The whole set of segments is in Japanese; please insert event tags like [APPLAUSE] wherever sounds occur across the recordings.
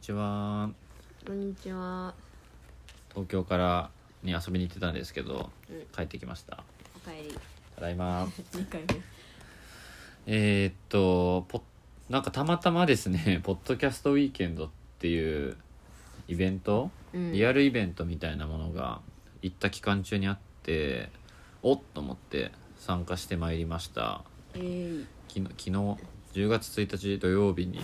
ちは。こんにちは。東京からに遊びに行ってたんですけどうん、帰ってきました。おかえり。ただいま。[LAUGHS] 二回目。えーっとポッなんかたまたまですね [LAUGHS] ポッドキャストウィーケンドっていうイベント、うん。リアルイベントみたいなものが行った期間中にあっておっと思って参加してまいりました。えー、昨日昨日10月1日土曜日に、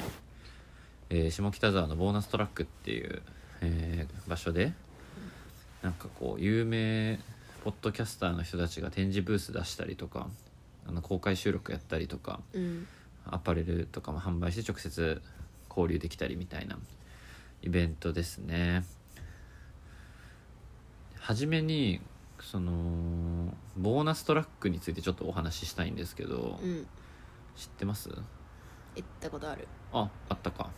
えー下北沢のボーナストラックっていう、えー場所でなんかこう有名ポッドキャスターの人たちが展示ブース出したりとかあの公開収録やったりとかうん。アパレルとかも販売して直接交流できたりみたいなイベントですね初めにそのボーナストラックについてちょっとお話ししたいんですけど、うん。知ってます？行ったことある。ああったか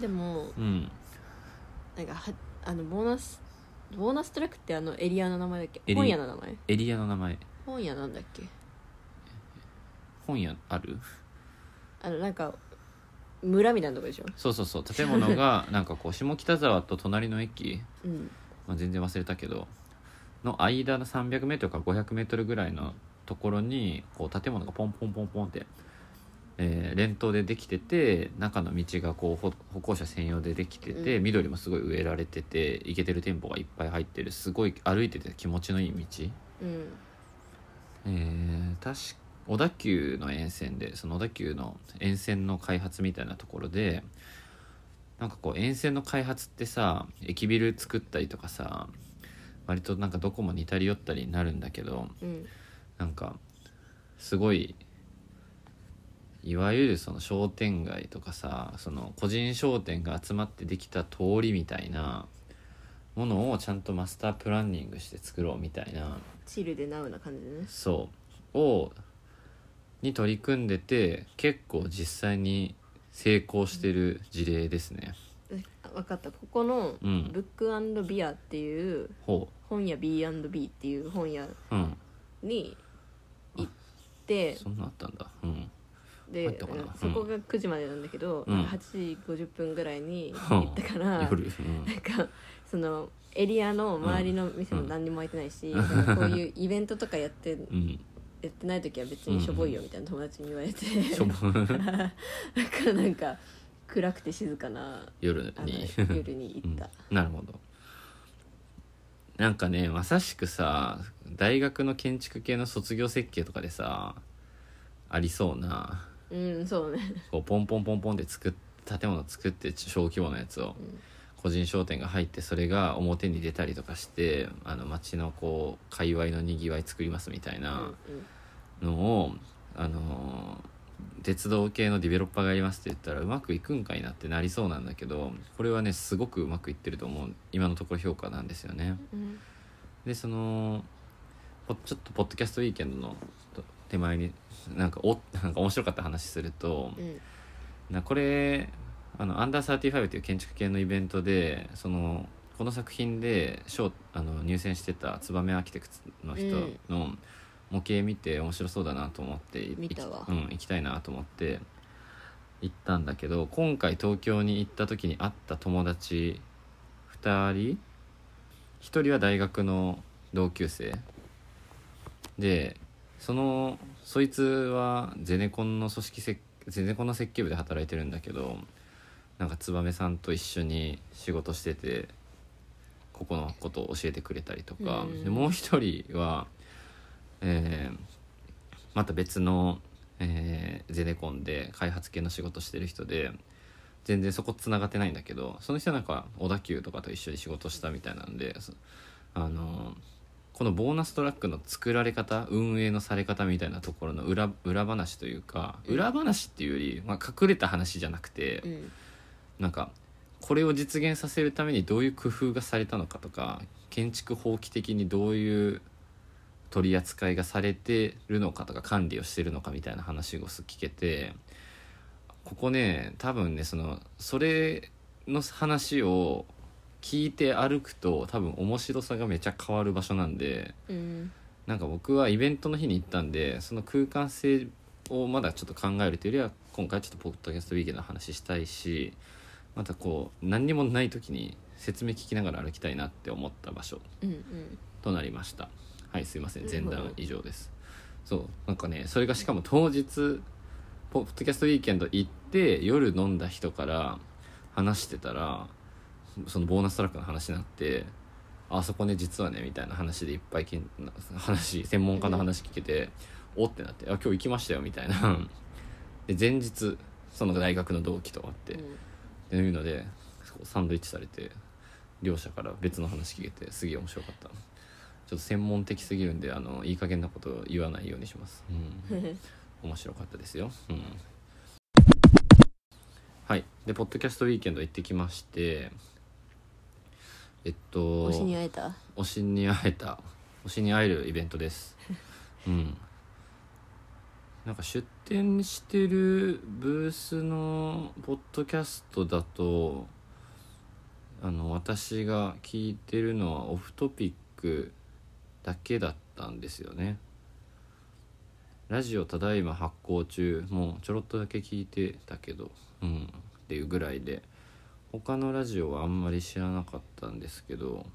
でも、うん。なんかは、あの、ボーナス。ボーナストラックってあのエリアの名前だっけ？本屋の名前？エリアの名前。本屋なんだっけ？本屋ある？あのなんか村みたいなとこでしょ？そうそうそう。建物が [LAUGHS] なんかこう下北沢と隣の駅、うん。まあ、全然忘れたけど。の間の 300m から 500m ぐらいのところにこう建物がポンポンポンポンって、えー連頭でできてて中の道がこう歩歩行者専用でできてて、うん。緑もすごい植えられてて行けてる店舗がいっぱい入ってる。すごい歩いてて気持ちのいい道。うん。えー、確か小田急の沿線でその小田急の沿線の開発みたいなところでなんかこう沿線の開発ってさ駅ビル作ったりとかさ割となんかどこも似たり寄ったりになるんだけどうん。なんかすごいいわゆるその商店街とかさその個人商店が集まってできた通りみたいなものをちゃんとマスタープランニングして作ろうみたいなチルでナウな感じでね。そう。をに取り組んでて結構実際に成功してる事例ですね。あ分かった。ここのうん。ブックビアっていうほ本屋 B&B っていう本屋ううん。に行ってそんなあったんだ。うんでそこが9時までなんだけど、うん。8時50分ぐらいにはあ行ったから、夜、うん。なんかそのエリアの周りの店も何にも開いてないし、うん。こういうイベントとかやってうん。やってない時は別にしょぼいよみたいな友達に言われて、しょぼ。だからなんか暗くて静かな夜に。夜に行った、うん。なるほど。なんかねまさしくさ大学の建築系の卒業設計とかでさありそうなうん、そうね。こうポンポンポンポンっ建物作って小規模なやつを個人商店が入ってそれが表に出たりとかしてあの街のこう界隈のにぎわい作りますみたいうんなのを、あのー鉄道系のディベロッパーがやりますって言ったらうまくいくんかいなってなりそうなんだけどこれはねすごくうまくいってると思う。今のところ評価なんですよね。うん。でそのぽちょっとポッドキャストウィーケンドの手前になんかおなんか面白かった話すると、うん。なこれあのアンダー35という建築系のイベントでそのこの作品で賞あの入選してた燕アーキテクツの人の模型見て面白そうだなと思ってい見たわ。うん、行きたいなと思って行ったんだけど今回東京に行った時に会った友達2人1人は大学の同級生。でそのそいつはゼネコンの組織設ゼネコンの設計部で働いてるんだけどなんか燕さんと一緒に仕事しててここのことを教えてくれたりとか、うん。でもう一人は、えーまた別の、えーゼネコンで開発系の仕事してる人で全然そこつながってないんだけどその人はなんか小田急とかと一緒に仕事したみたいなんでそあのこのボーナストラックの作られ方運営のされ方みたいなところの裏裏話というかうん。裏話っていうより、まあ、隠れた話じゃなくて、うん。なんかこれを実現させるためにどういう工夫がされたのかとか建築法規的にどういう取り扱いがされてるのかとか管理をしてるのかみたいな話を聞けてここね多分ねそのそれの話を聞いて歩くと多分面白さがめちゃ変わる場所なんでうん。なんか僕はイベントの日に行ったんでその空間性をまだちょっと考えるというよりは今回ちょっとポッドキャストウィーケンドの話したいしまたこう何にもない時に説明聞きながら歩きたいなって思った場所うんうん。となりました。はいすいません。前段以上です。そうなんかねそれがしかも当日ポッドキャストウィーケンド行って夜飲んだ人から話してたらそのボーナストラックの話になってあそこね実はねみたいな話でいっぱいけん話専門家の話聞けて、おってなってあ今日行きましたよみたいな。[LAUGHS] で前日その大学の同期と会って、っていうのでサンドイッチされて両者から別の話聞けてすげえ面白かった。ちょっと専門的すぎるんであのいい加減なことを言わないようにします、うん、うん。面白かったですよ、うん、はい。でポッドキャストウィーケンド行ってきましてえっと推しに会えた？推しに会えた。推しに会えるイベントです。[LAUGHS] うん。なんか出展してるブースのポッドキャストだとあの私が聞いてるのはオフトピックだけだったんですよね。ラジオただいま発行中。もうちょろっとだけ聞いてたけど。うん。っていうぐらいで他のラジオはあんまり知らなかったんですけど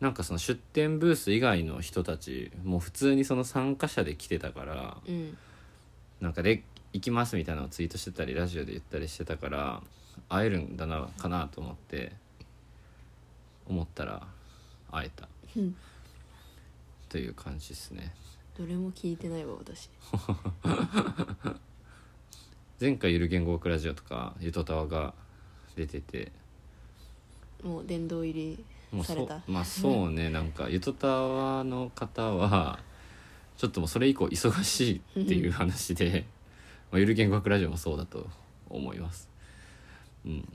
なんかその出店ブース以外の人たちもう普通にその参加者で来てたからうん。なんかで行きますみたいなのをツイートしてたりラジオで言ったりしてたから会えるんだなかなと思って思ったら会えた。うん。という感じですね。どれも聞いてないわ私。[LAUGHS] 前回ゆる言語学ラジオとかゆとたわが出てて。もう殿堂入りもうそされた。まあそうねなんかゆとたわの方はちょっともうそれ以降忙しいっていう話でまあゆる言語学ラジオもそうだと思います。うん。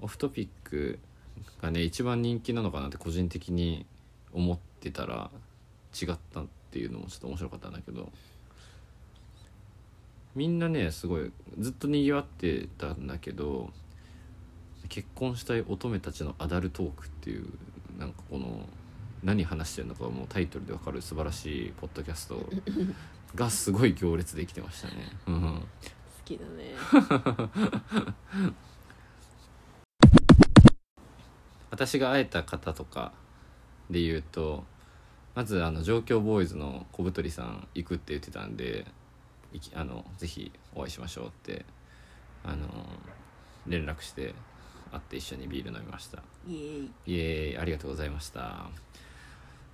オフトピックがね一番人気なのかなって個人的に思ってたら違ったっていうのもちょっと面白かったんだけどみんなねすごいずっとにぎわってたんだけど結婚したい乙女たちのアダルトークっていうなんかこの何話してるのかもうタイトルでわかる素晴らしいポッドキャスト。がすごい行列できてましたね。うん。好きだね。[LAUGHS] 私が会えた方とかで言うとまずあの上京ボーイズの小太りさん行くって言ってたんでいきあのぜひお会いしましょうってあの連絡して会って一緒にビール飲みました。イエーイ。イエーイ。ありがとうございました。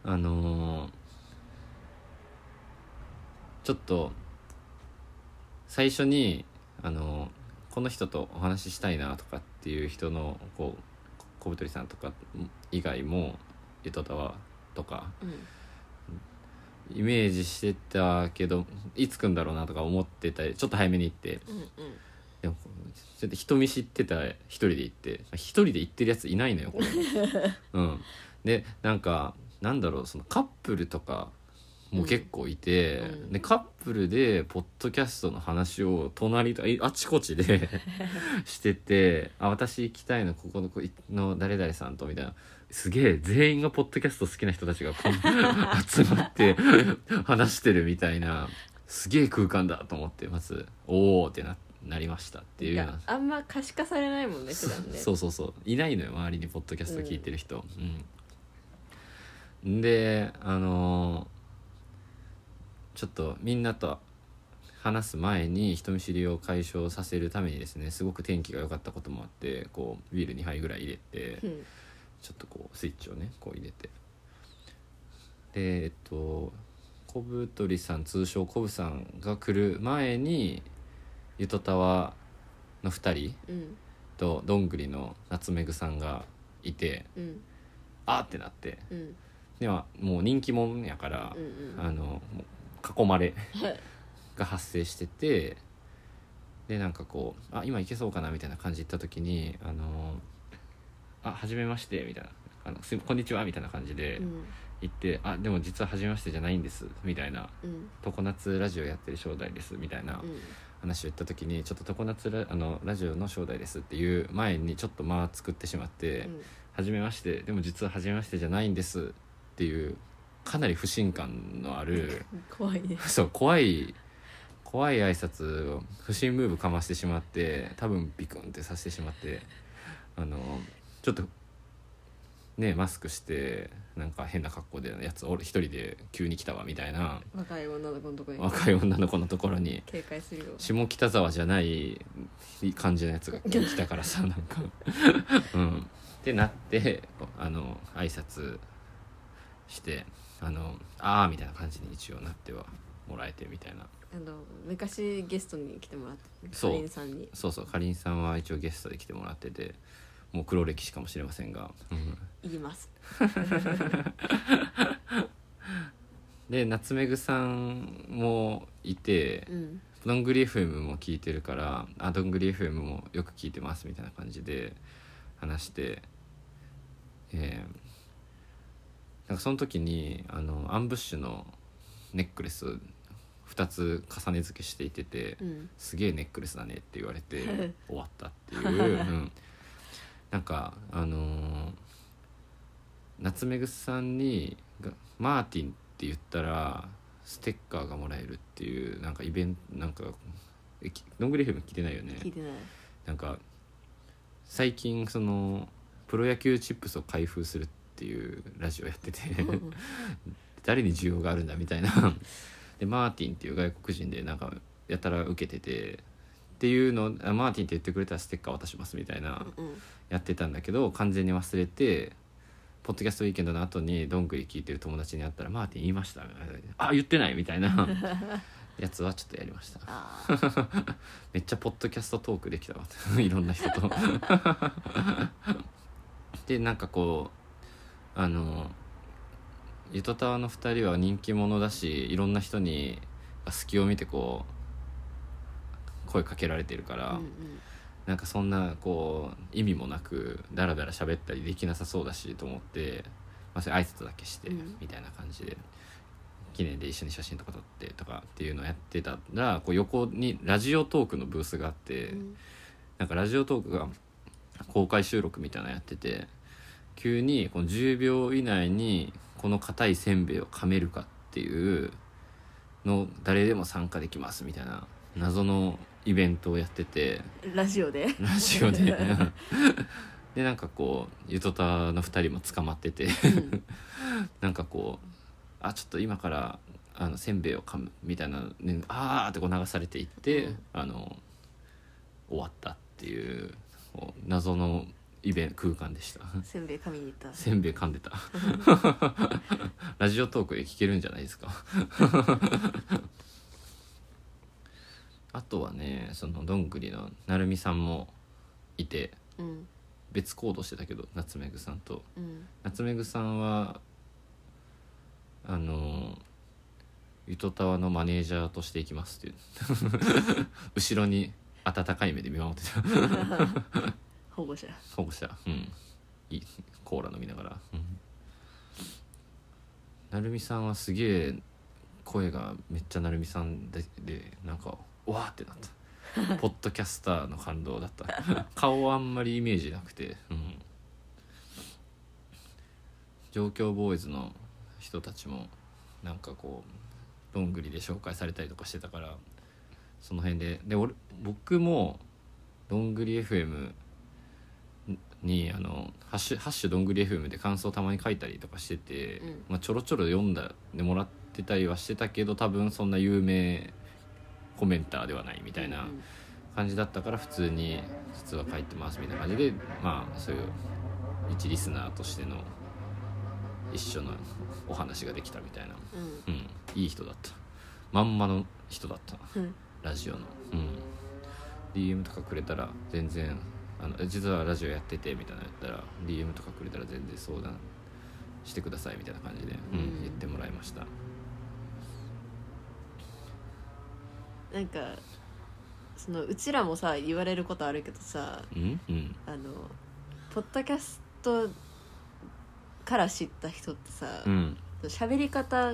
あのーちょっと最初にあのーこの人とお話ししたいなとかっていう人のこう小太りさんとか以外もゆとたわとかうんイメージしてたけどいつ来んだろうなとか思ってたりちょっと早めに行って。うんうん。でもちょっと人見知ってた一人で行って。一人で行ってるやついないのよこれ。[LAUGHS] うん。でなんかなんだろうそのカップルとかも結構いて、うん。でカップルでポッドキャストの話を隣とあちこちで [LAUGHS] してて「あ私行きたいのここのこの誰々さんと」みたいなすげえ全員がポッドキャスト好きな人たちが [LAUGHS] 集まって話してるみたいなすげえ空間だと思ってまずおおってななりましたっていういような。やあんま可視化されないもんね普段ね。そうそうそう。いないのよ周りにポッドキャスト聞いてる人。うん、であのーちょっとみんなと話す前に人見知りを解消させるためにですねすごく天気が良かったこともあってこうビール2杯ぐらい入れてうんちょっとこうスイッチをねこう入れて。でえっと小太りさん通称コブさんが来る前にゆとたわの2人うんとどんぐりの夏目ぐさんがいてうんあーってなって。うんではもう人気者やからう、んうん。あの囲まれが発生しててでなんかこうあ今行けそうかなみたいな感じで行った時にあのあ初めましてみたいなあのすいこんにちはみたいな感じでうん。行って、あでも実は初めましてじゃないんですみたいなうん常夏ラジオやってる正代ですみたいなうん。話を言った時にちょっと常夏ラあのラジオの正代ですっていう前にちょっと間作ってしまって、初めましてでも実は初めましてじゃないんですっていうかなり不信感のあるうん [LAUGHS] 怖いね。[LAUGHS] そう怖い怖い挨拶を不審ムーブかましてしまって多分ビクンってさせてしまってあのちょっとねマスクしてなんか変な格好でやつ俺一人で急に来たわみたいな。若い女の子のとこに。若い女の子のところに警戒するよ下北沢じゃない感じのやつが来たからさ [LAUGHS] なんか。うん。ってなってあの挨拶してあのああみたいな感じに一応なってはもらえてみたいな。あの昔ゲストに来てもらってそう。かりんさんに。そうそうかりんさんは一応ゲストで来てもらっててもう黒歴史かもしれませんが、うん言います。で夏目ぐさんもいてうん。どんぐり FM も聞いてるから「あどんぐり FM もよく聞いてます」みたいな感じで話してえーなんかその時にあのアンブッシュのネックレス2つ重ね付けしていててうん「すげえネックレスだね」って言われて [LAUGHS] 終わったっていう、うん、なんかあのー夏目ぐさんにが「マーティン」って言ったらステッカーがもらえるっていうなんかイベントなんかえきどんぐり FM 聞いてないよね。聞いてない。なんか最近そのプロ野球チップスを開封するっていうラジオやってて [LAUGHS] 誰に需要があるんだみたいな。でマーティンっていう外国人でなんかやたら受けててっていうのあマーティンって言ってくれたらステッカー渡しますみたいなうんやってたんだけど完全に忘れてポッドキャストウィーケンドの後にどんぐり聞いてる友達に会ったら「マーティン言いました」あ言ってない」みたいな [LAUGHS] やつはちょっとやりました。[LAUGHS] めっちゃポッドキャストトークできたわ。[LAUGHS] いろんな人と。でなんかこうあのゆとたわの2人は人気者だしいろんな人に隙を見てこう声かけられてるから、うんうん。なんかそんなこう意味もなくダラダラ喋ったりできなさそうだしと思って、まあ、それ挨拶だけしてうん。みたいな感じで、記念で一緒に写真とか撮ってとかっていうのをやってたらこう横にラジオトークのブースがあって、うん。なんかラジオトークが公開収録みたいなのやってて急にこの10秒以内にこの硬いせんべいを噛めるかっていうの誰でも参加できますみたいな謎のイベントをやってて。ラジオで？ラジオで。[LAUGHS] でなんかこうゆとたの2人も捕まってて。うん。[LAUGHS] なんかこうあちょっと今からあのせんべいを噛むみたいな、ね、あーってこう流されていって、うん。あの終わったっていう謎のイベント空間でした。せんべい噛みに行った。せんべい噛んでた。[LAUGHS] ラジオトークで聞けるんじゃないですかあとはねそのどんぐりのなるみさんもいてうん。別行動してたけど夏目ぐさんと。うん。夏目ぐさんはあのゆとたわのマネージャーとしていきますっていう。[LAUGHS] 後ろに温かい目で見守ってた。[LAUGHS] 保護者。保護者。うん。いいコーラ飲みながら、うん、なるみさんはすげえ声がめっちゃなるみさんででなんかわーってなった。ポッドキャスターの感動だった。顔はあんまりイメージなくて。うん。状況ボーイズの人たちもなんかこうどんぐりで紹介されたりとかしてたからその辺で。で俺僕もどんぐり FM にあのハッシュ「ハッシュどんぐり FM」で感想たまに書いたりとかしてて、うん。まあ、ちょろちょろ読んだでもらってたりはしてたけど多分そんな有名コメンターではないみたいなうん感じだったから普通に実は書いてますみたいな感じでまあそういう一リスナーとしての一緒のお話ができたみたいな。うん。うん。いい人だった。まんまの人だった。うん。ラジオの。うん。DM とかくれたら全然あの実はラジオやっててみたいなのやったら DM とかくれたら全然相談してくださいみたいな感じで、うんうん。言ってもらいましたなんかそのうちらもさ言われることあるけどさうん？うん。あのポッドキャストから知った人ってさうん。喋、り方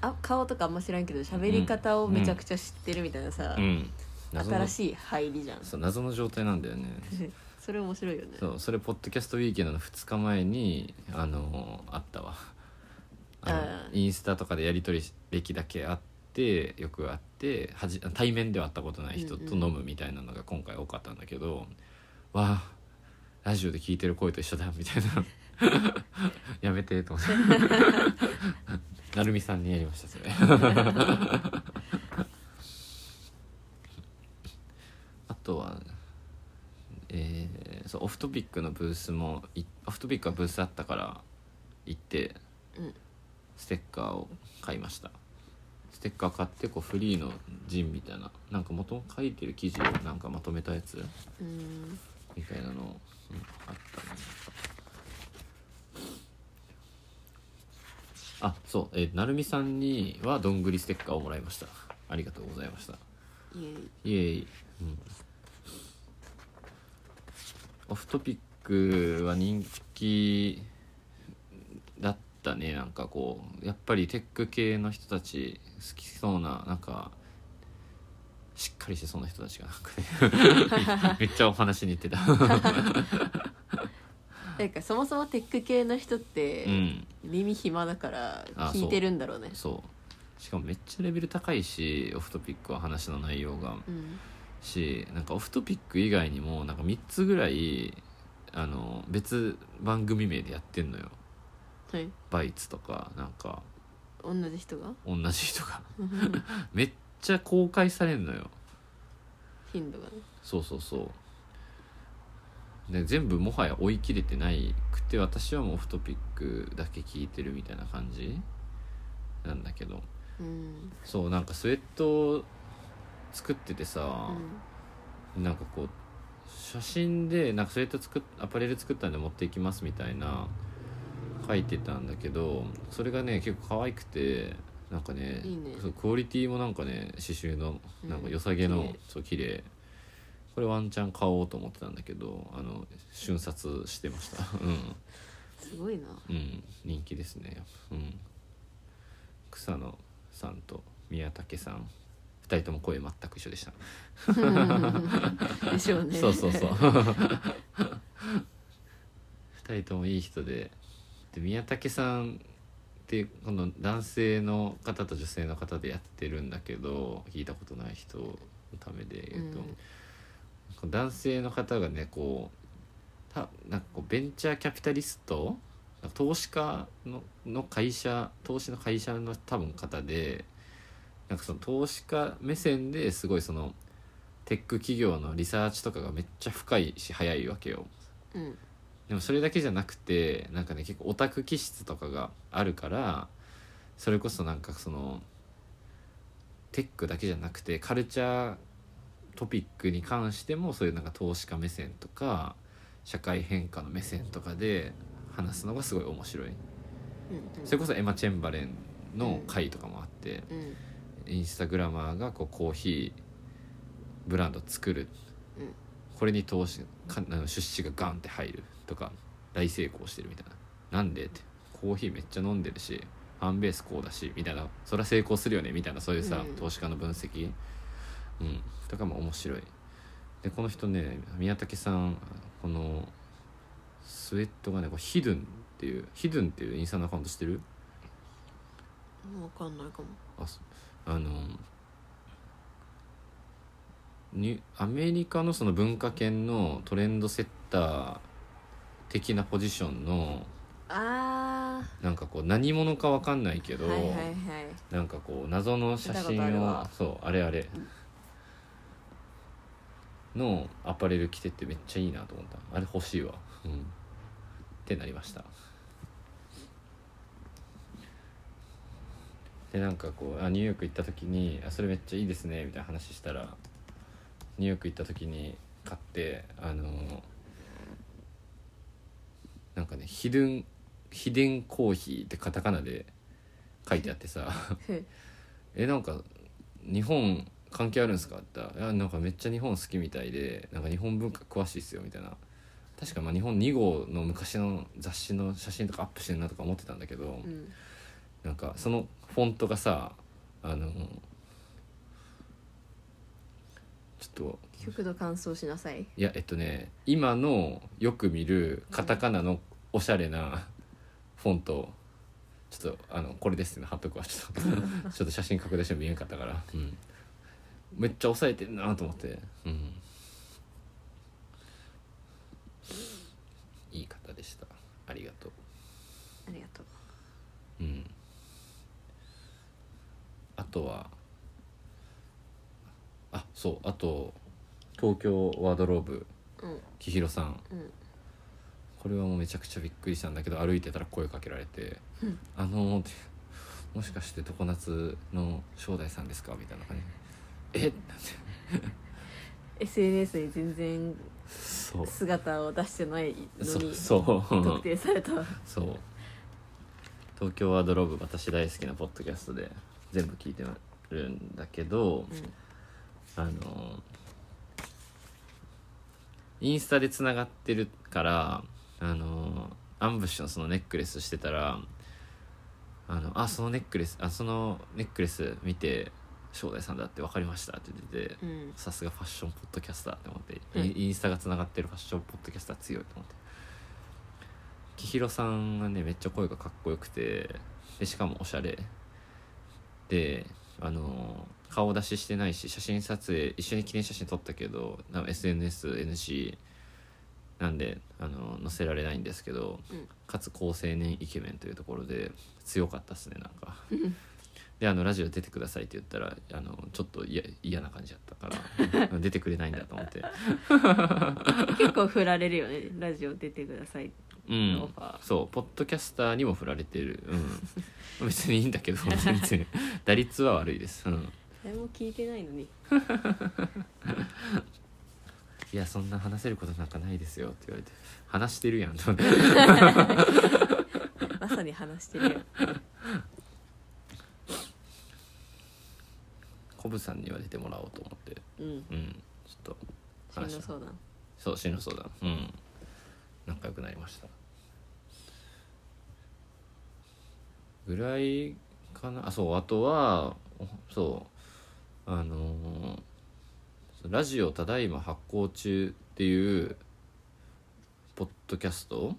あ顔とかあんま知らんけど喋り方をめちゃくちゃ知ってるみたいなさ、うん。謎の新しい入りじゃん。そう謎の状態なんだよね。[LAUGHS] それ面白いよね。そうそれポッドキャストウィーケンドの2日前にあのあったわ。あのあー。インスタとかでやり取り歴だけあっててよく会ってはじ対面では会ったことない人と飲むみたいなのが今回多かったんだけど、わあラジオで聞いてる声と一緒だみたいな。[LAUGHS] やめてと思って。なるみさんにやりましたそれ。[LAUGHS] あとはえーそうオフトピックのブースもいオフトピックはブースあったから行ってうん。ステッカーを買いましたステッカー買ってこうフリーのジンみたいななんか元書いてる記事をなんかまとめたやつうん。みたいなの、うん、あったね。あそうえーなるみさんにはどんぐりステッカーをもらいました。ありがとうございました。いえイエイ、うん、オフトピックは人気だったねなんかこうやっぱりテック系の人たち好きそうななんかしっかりしてそうな人たちがなんかね [LAUGHS] めっちゃお話に行ってた。[LAUGHS] なんかそもそもテック系の人ってうん。耳暇だからあ聞いてるんだろうね。そう。しかもめっちゃレベル高いしオフトピックは話の内容が。うん。しなんかオフトピック以外にもなんか3つぐらいあの別番組名でやってんのよはい。バイツとかなんか同じ人が？同じ人が。[LAUGHS] めっちゃ公開されんのよ。頻度がね。そうそうそう。で全部もはや追い切れてないくて私はもうオフトピックだけ聞いてるみたいな感じなんだけど。うん。そうなんかスウェット作っててさ、うん。なんかこう写真でなんかスウェット作っアパレル作ったんで持っていきますみたいな書いてたんだけどそれがね結構可愛くてなんかねいいね。そうクオリティもなんかね刺繍のなんか良さげの、うん綺麗。そう綺麗。これワンチャン買おうと思ってたんだけどあの瞬殺してました。[LAUGHS] うん。すごいな。うん。人気ですね。うん。草野さんと宮武さん。2人とも声全く一緒でした。[LAUGHS] でしょうね。[LAUGHS] そうそうそう。2人ともいい人でで宮武さんってこの男性の方と女性の方でやってるんだけど聞いたことない人のためで言うと、うん。男性の方がねこうたなんかこうベンチャーキャピタリスト？投資家のの会社投資の会社の多分方でなんかその投資家目線ですごいそのテック企業のリサーチとかがめっちゃ深いし早いわけよ。うんでもそれだけじゃなくてなんかね結構オタク気質とかがあるからそれこそなんかそのテックだけじゃなくてカルチャートピックに関してもそういうなんか投資家目線とか社会変化の目線とかで話すのがすごい面白い。うんそれこそエマ・チェンバレンの回とかもあってうん。インスタグラマーがこうコーヒーブランド作る。うん。これに投資出資がガンって入るとか大成功してるみたいな。なんで？って。コーヒーめっちゃ飲んでるしファンベースこうだしみたいな。そりゃ成功するよねみたいな。そういうさ、うん。投資家の分析。うん。とかも面白い。でこの人ね宮武さんこのスウェットがねこうヒドゥンっていうヒドゥンっていうインスタのアカウント知ってる？分かんないかも。あそあのにアメリカのその文化圏のトレンドセッター的なポジションのあなんかこう何者か分かんないけど、ーはいはいはい。なんかこう謎の写見たこ真をとあるわ。そうあれあれ。のアパレル着ててめっちゃいいなと思った。あれ欲しいわ。うん。ってなりました。でなんかこうあニューヨーク行った時にあそれめっちゃいいですねみたいな話したらニューヨーク行った時に買ってあのなんかねヒドゥン秘伝コーヒーってカタカナで書いてあってさ。へえ。[LAUGHS] なんか日本関係あるんですか?」って言ったら「いやなんかめっちゃ日本好きみたいでなんか日本文化詳しいっすよ」みたいな。確かまあ日本2号の昔の雑誌の写真とかアップしてるなとか思ってたんだけど、うん。なんかそのフォントがさあのちょっと極度乾燥しなさい。いやえっとね今のよく見るカタカナのおしゃれなフォントちょっとあのこれですって貼っとくわ。ちょっと [LAUGHS] ちょっと写真拡大しても見えんかったから、うん、めっちゃ抑えてんなと思って、うん、いい方でした。ありがとう。ありがとう。うん。あとはあそう。あと東京ワードローブうん。紀弘さん。うんこれはもうめちゃくちゃびっくりしたんだけど歩いてたら声かけられてうん「あのもしかして常夏の正代さんですか?」みたいな感じで「え？っ?」なんて [LAUGHS] SNS に全然姿を出してないのそに特定された。そう。東京ワードローブ私大好きなポッドキャストで全部聞いてるんだけど、あのインスタでつながってるからあのアンブッシュのそのネックレスしてたらあのあそのネックレスあそのネックレス見て正代さんだって分かりましたって言っててうん。さすがファッションポッドキャスターって思って、うん。インインスタがつながってるファッションポッドキャスター強いと思って。紀弘さんがねめっちゃ声がかっこよくてでしかもおしゃれ。であの顔出ししてないし写真撮影一緒に記念写真撮ったけどなんか SNSNC なんであの載せられないんですけど、うん。かつ高青年イケメンというところで強かったっすねなんか。[LAUGHS] であのラジオ出てくださいって言ったらあのちょっと嫌嫌な感じだったから [LAUGHS] 出てくれないんだと思って。[LAUGHS] 結構振られるよねラジオ出てください。うん。そうポッドキャスターにも振られてる、うん、別にいいんだけど全然。打率は悪いです、うん、誰も聞いてないのにいやそんな話せることなんかないですよって言われて話してるやんとまさに話してるよコブさんには出てもらおうと思って。うん。うん。ちょっと。進路相談そう進路相談うん。仲良くなりました。ぐらいかな。あそう。あとはおそう。あのーラジオただいま発行中っていうポッドキャスト？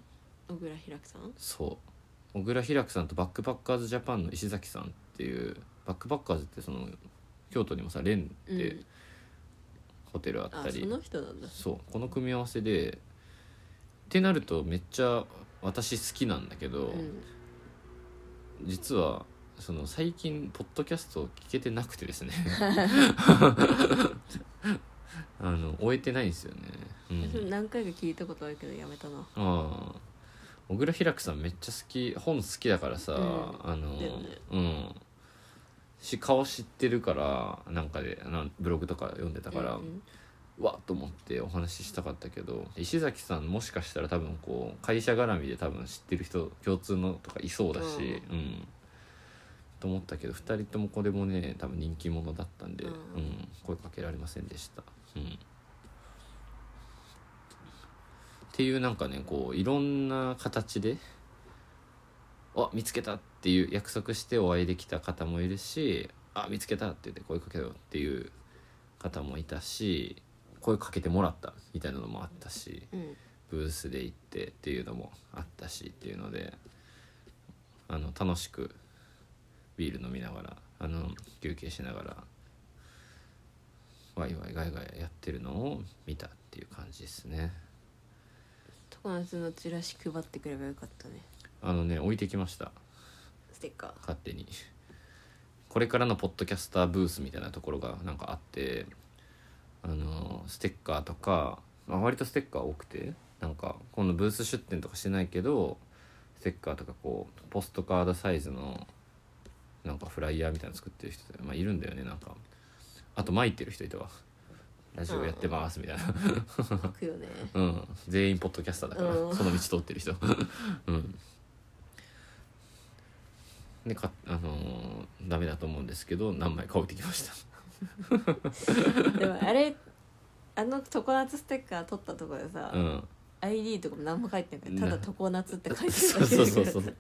小倉ひらくさん？そう。小倉ひらくさんとバックパッカーズジャパンの石崎さんっていうバックパッカーズってその京都にもさレンってうん。ホテルあっあたり、その人なんだ。そう。この組み合わせでってなるとめっちゃ私好きなんだけど、うん。実はその最近ポッドキャストを聞けてなくてですね [LAUGHS] [LAUGHS] あの終えてないんですよね、うん、何回か聞いたことあるけどやめたな。ああ。小倉ひらくさんめっちゃ好き本好きだからさ、うん。あのね。うん。し顔知ってるからなんかでなんブログとか読んでたから、うんわっと思ってお話ししたかったけど石崎さんもしかしたら多分こう会社絡みで多分知ってる人共通のとかいそうだしうん、と思ったけど2人ともこれもね多分人気者だったんで、ううんん声かけられませんでした、うん、っていうなんかねこういろんな形で「あ見つけた!」っていう約束してお会いできた方もいるし「あ見つけた!」って言って声かけようっていう方もいたし声かけてもらったみたいなのもあったしうんブースで行ってっていうのもあったしっていうのであの楽しくビール飲みながらあの休憩しながらワイワイガイガイやってるのを見たっていう感じですね。常夏のチラシ配ってくればよかったね。あのね置いてきました。ステッカー。勝手に。これからのポッドキャスターブースみたいなところがなんかあってあのステッカーとか、まあ、割とステッカー多くてなんか今度ブース出店とかしてないけどステッカーとかこうポストカードサイズのなんかフライヤーみたいなの作ってる人、まあ、いるんだよねなんか。あと巻いてる人いたわ。ラジオやってますみたいな。書くよね。うん、全員ポッドキャスターだから、うん。その道通ってる人。[LAUGHS] うん。でかあのーダメだと思うんですけど何枚か置いてきました。[LAUGHS] でもあれあの常夏ステッカー取ったところでさ、うん ID とかも何も書いてないからなただ常夏って書いてるそうそうそうそう。[LAUGHS]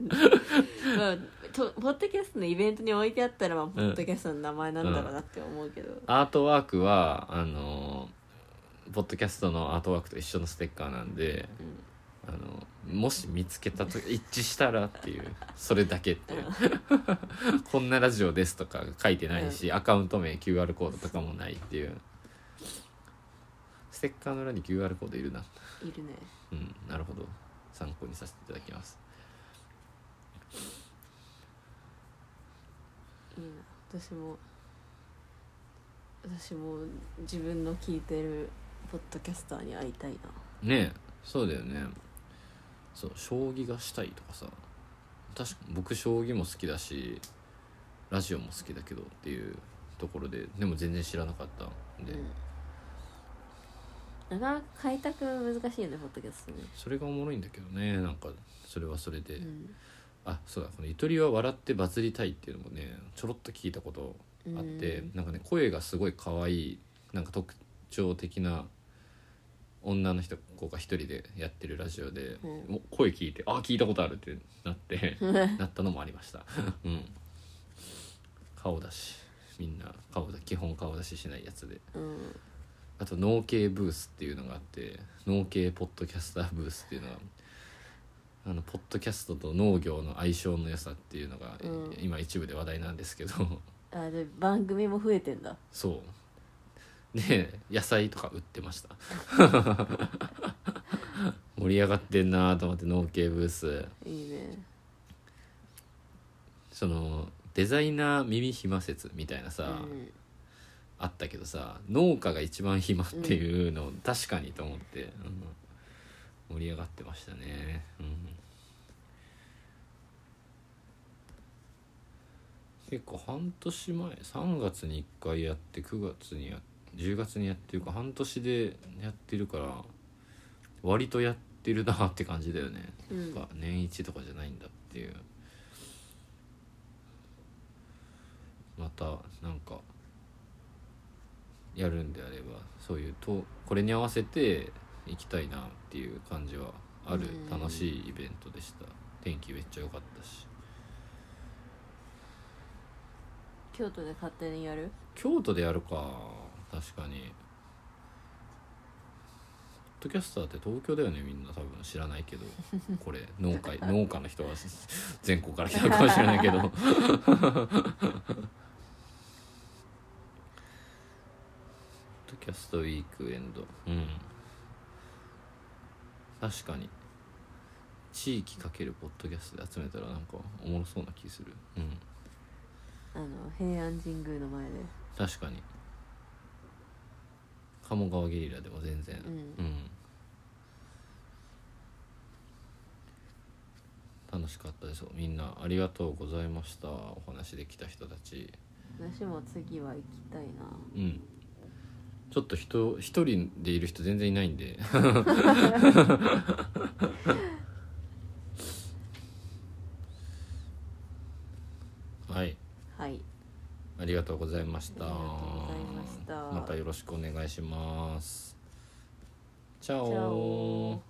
まあとポッドキャストのイベントに置いてあったら、まあ、ポッドキャストの名前なんだろうなって思うけど、アートワークはあのーポッドキャストのアートワークと一緒のステッカーなんであのもし見つけたと一致したらっていうそれだけっていう。[LAUGHS] こんなラジオですとか書いてないし、アカウント名 QR コードとかもないっていうステッカーの裏に QR コードいるな。いるね。うんなるほど。参考にさせていただきます。いいな。私も私も自分の聞いてるポッドキャスターに会いたいな。ねえそうだよね。そう将棋がしたいとかさ。確かに僕将棋も好きだしラジオも好きだけどっていうところででも全然知らなかったんで、うんなかなか開拓難しいよねポッドキャストね。それがおもろいんだけどねなんかそれはそれで、うん。あそうだこの「ゆとりは笑ってバズりたい」っていうのもねちょろっと聞いたことあって、うん。なんかね声がすごい可愛いなんか特徴的な女の人子が一人でやってるラジオで、うん。声聞いてあ聞いたことあるってなって [LAUGHS] なったのもありました。[LAUGHS] うん。顔出しみんな顔だ基本顔出ししないやつで。うんあと農系ブースっていうのがあって農系ポッドキャスターブースっていうのがあのポッドキャストと農業の相性の良さっていうのが、うん。今一部で話題なんですけど。あで番組も増えてんだ。そう。で野菜とか売ってました。[LAUGHS] 盛り上がってんなと思って農系ブース。いいね。そのデザイナー耳暇説みたいなさ、うんあったけどさ農家が一番暇っていうの、確かにと思って、うん。盛り上がってましたね、うん、結構半年前3月に1回やって9月にや10月にやってるか半年でやってるから割とやってるなって感じだよね、うん。年一とかじゃないんだっていう。またなんかやるんであればそういうとこれに合わせて行きたいなっていう感じはある。うん。楽しいイベントでした。天気めっちゃ良かったし。京都で勝手にやる？京都でやるか。確かに。ポッドキャスターって東京だよねみんな。多分知らないけど。[LAUGHS] これ農家 [LAUGHS] 農家の人は全国から来たかもしれないけどポッドキャストウィークエンド。うん。確かに。地域かけるポッドキャストで集めたらなんかおもろそうな気する。うん。あの平安神宮の前で。確かに。鴨川ゲリラでも全然。うん。うん。楽しかったです。みんなありがとうございました。お話できた人たち。私も次は行きたいな。うんちょっと人一人でいる人全然いないんで。[LAUGHS] はい。はい。ありがとうございました。ました。よろしくお願いします。チャオ